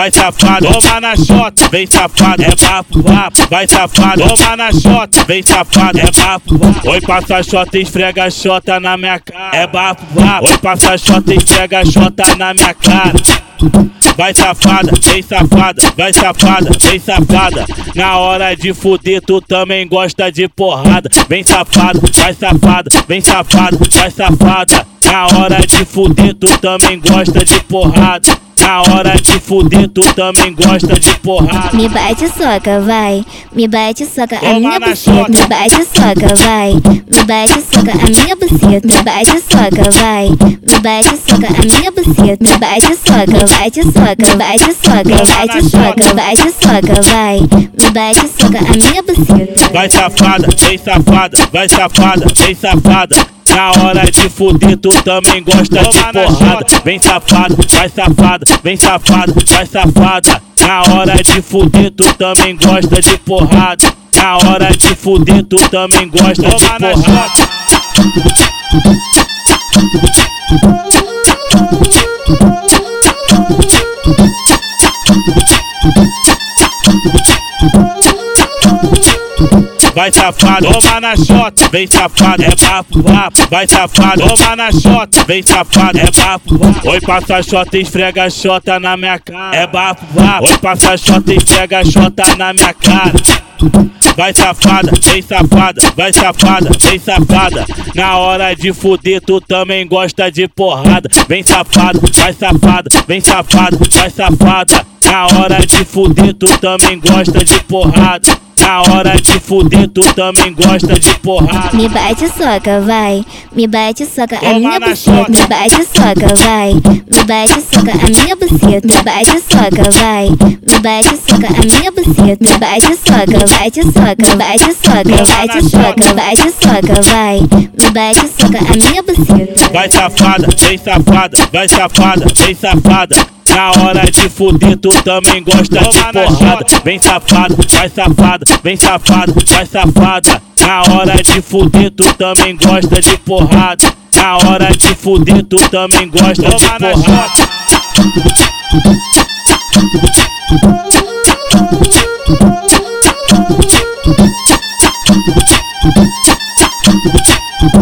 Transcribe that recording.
vai safada, toma na chota, vem safada, é bafo, bafo, vai safada, toma na chota, vem safada, é bafo, bafo. Oi, passa a chota, esfrega a chota na minha cara, é bafo, bafo. Oi, passa a chota, esfrega a chota na minha cara. Vai safada, vem safada, vai safada, vem safada. Na hora de fuder, tu também gosta de porrada. Vem safada, vai safada, vem safada, vai safada. Na hora de fuder, tu também gosta de porrada. Na hora de fuder, tu também gosta de porrada. Me bate soca, vai. Me bate soca a minha buceta. Me bate soca, vai. Me bate soca a minha buceta. Me bate soca, vai. Bate soca a minha buceta. Me bate soca, bate soca, bate soca, bate soca, bate soca, vai. Me bate soca a minha buceta. Vai safada, vem safada, vai safada, vem safada. Na hora de fuder, tu também gosta de porrada. Vem safada, vai safada, vem safada, vai safada. Na hora de fuder, tu também gosta de porrada. Na hora de fuder, tu também gosta de porrada. Vai safada, toma na chota, vem safada, é bafo, bafo. Vai safada, toma na chota, vem safada, é bafo, bafo. Oi, passa a chota, esfrega a chota na minha cara, é bafo, bafo. Oi, passa a chota, esfrega a chota na minha cara. Vai safada, vem safada, vai safada, vem safada. Na hora de fuder, tu também gosta de porrada. Vem safada, vai safada, vem safada, vai safada. Na hora de fuder, tu também gosta de porrada. Na hora de fuder, tu também gosta de porrada. Me bate soca, vai. Me bate soca a minha buceta. Me bate soca, vai. Me bate soca a minha buceta. Me bate soca, vai. Me bate soca a minha buceta. Me bate soca, bate soca, bate soca, bate soca, bate soca, vai. Me bate soca a minha buceta. Vai safada, vem safada, vai safada, vem safada. Na hora de fuder, tu também gosta de porrada. Vem safado, vai safada, vem safado, vai safada. Na hora de fuder, tu também gosta de porrada. Na hora de fuder, tu também gosta de porrada. Thank